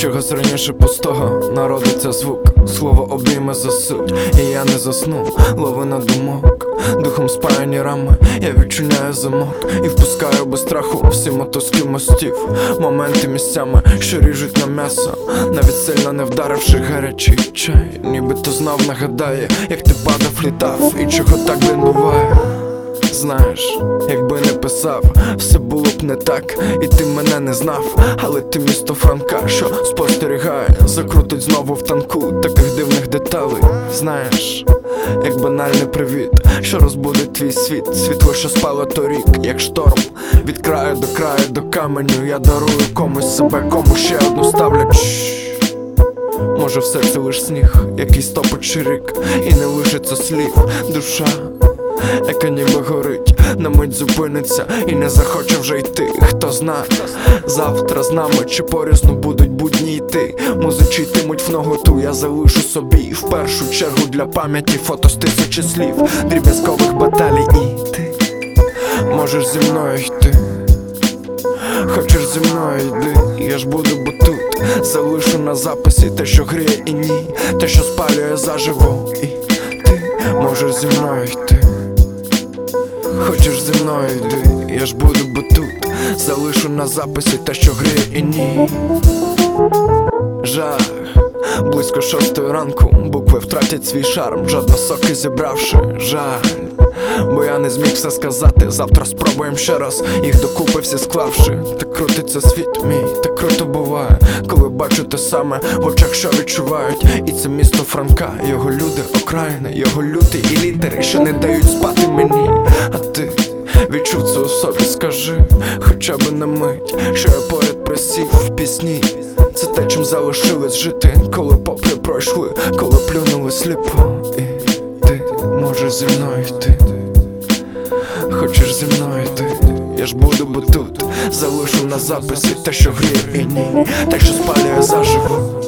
чогось раніше пустого народиться звук, слово обійме засуть, і я не засну, ловина думок, духом спаяні рами, я відчиняю замок і впускаю без страху всі мотузки мостів, моменти місцями, що ріжуть на м'ясо, навіть сильно не вдаривши гарячий чай, нібито знов нагадає, як ти падав, літав, і чого так блін буває. Знаєш, якби не писав, все було б не так, і ти мене не знав, але ти місто Франка, що спостерігає, закрутить знову в танку таких дивних деталей. Знаєш, як банальний привіт, що розбудить твій світ, світло, що спало торік, як шторм, від краю до краю, до каменю, я дарую комусь себе, кому ще одну ставлю. Може, все це лиш сніг, який стопить чирик, і не лишиться слів, душа, яка ніби горить, на мить зупиниться і не захоче вже йти. Хто зна, завтра з нами чи порізно будуть будні йти. Музичі йтимуть в ноготу, я залишу собі в першу чергу для пам'яті фото з тисячі слів, дріб'язкових баталій і ти можеш зі мною йти. Хочеш зі мною йди, я ж буду, бо тут залишу на записі те, що гріє і ні, те, що спалює заживо, і ти можеш зі мною йти. Хочеш зі мною йди, я ж буду, бо тут залишу на записі те, що гріє і ні. Жах, близько шостої ранку, букви втратять свій шарм, жодно соки зібравши, жаль. Бо я не зміг все сказати. Завтра спробуєм ще раз їх докупи всі склавши. Так крутиться світ мій, так круто буває, коли бачу те саме в очах, що відчувають. І це місто Франка, його люди, окраїни, його люти і літери, що не дають спати відчув це у скажи, хоча б на мить, що я поряд присів в пісні. Це те, чим залишилось жити, коли попри пройшли, коли плюнули сліпо. І ти можеш зі мною йти. Хочеш зі мною йти, я ж буду, бо тут залишу на записі те, що гріє і ні, те, що спалює заживо.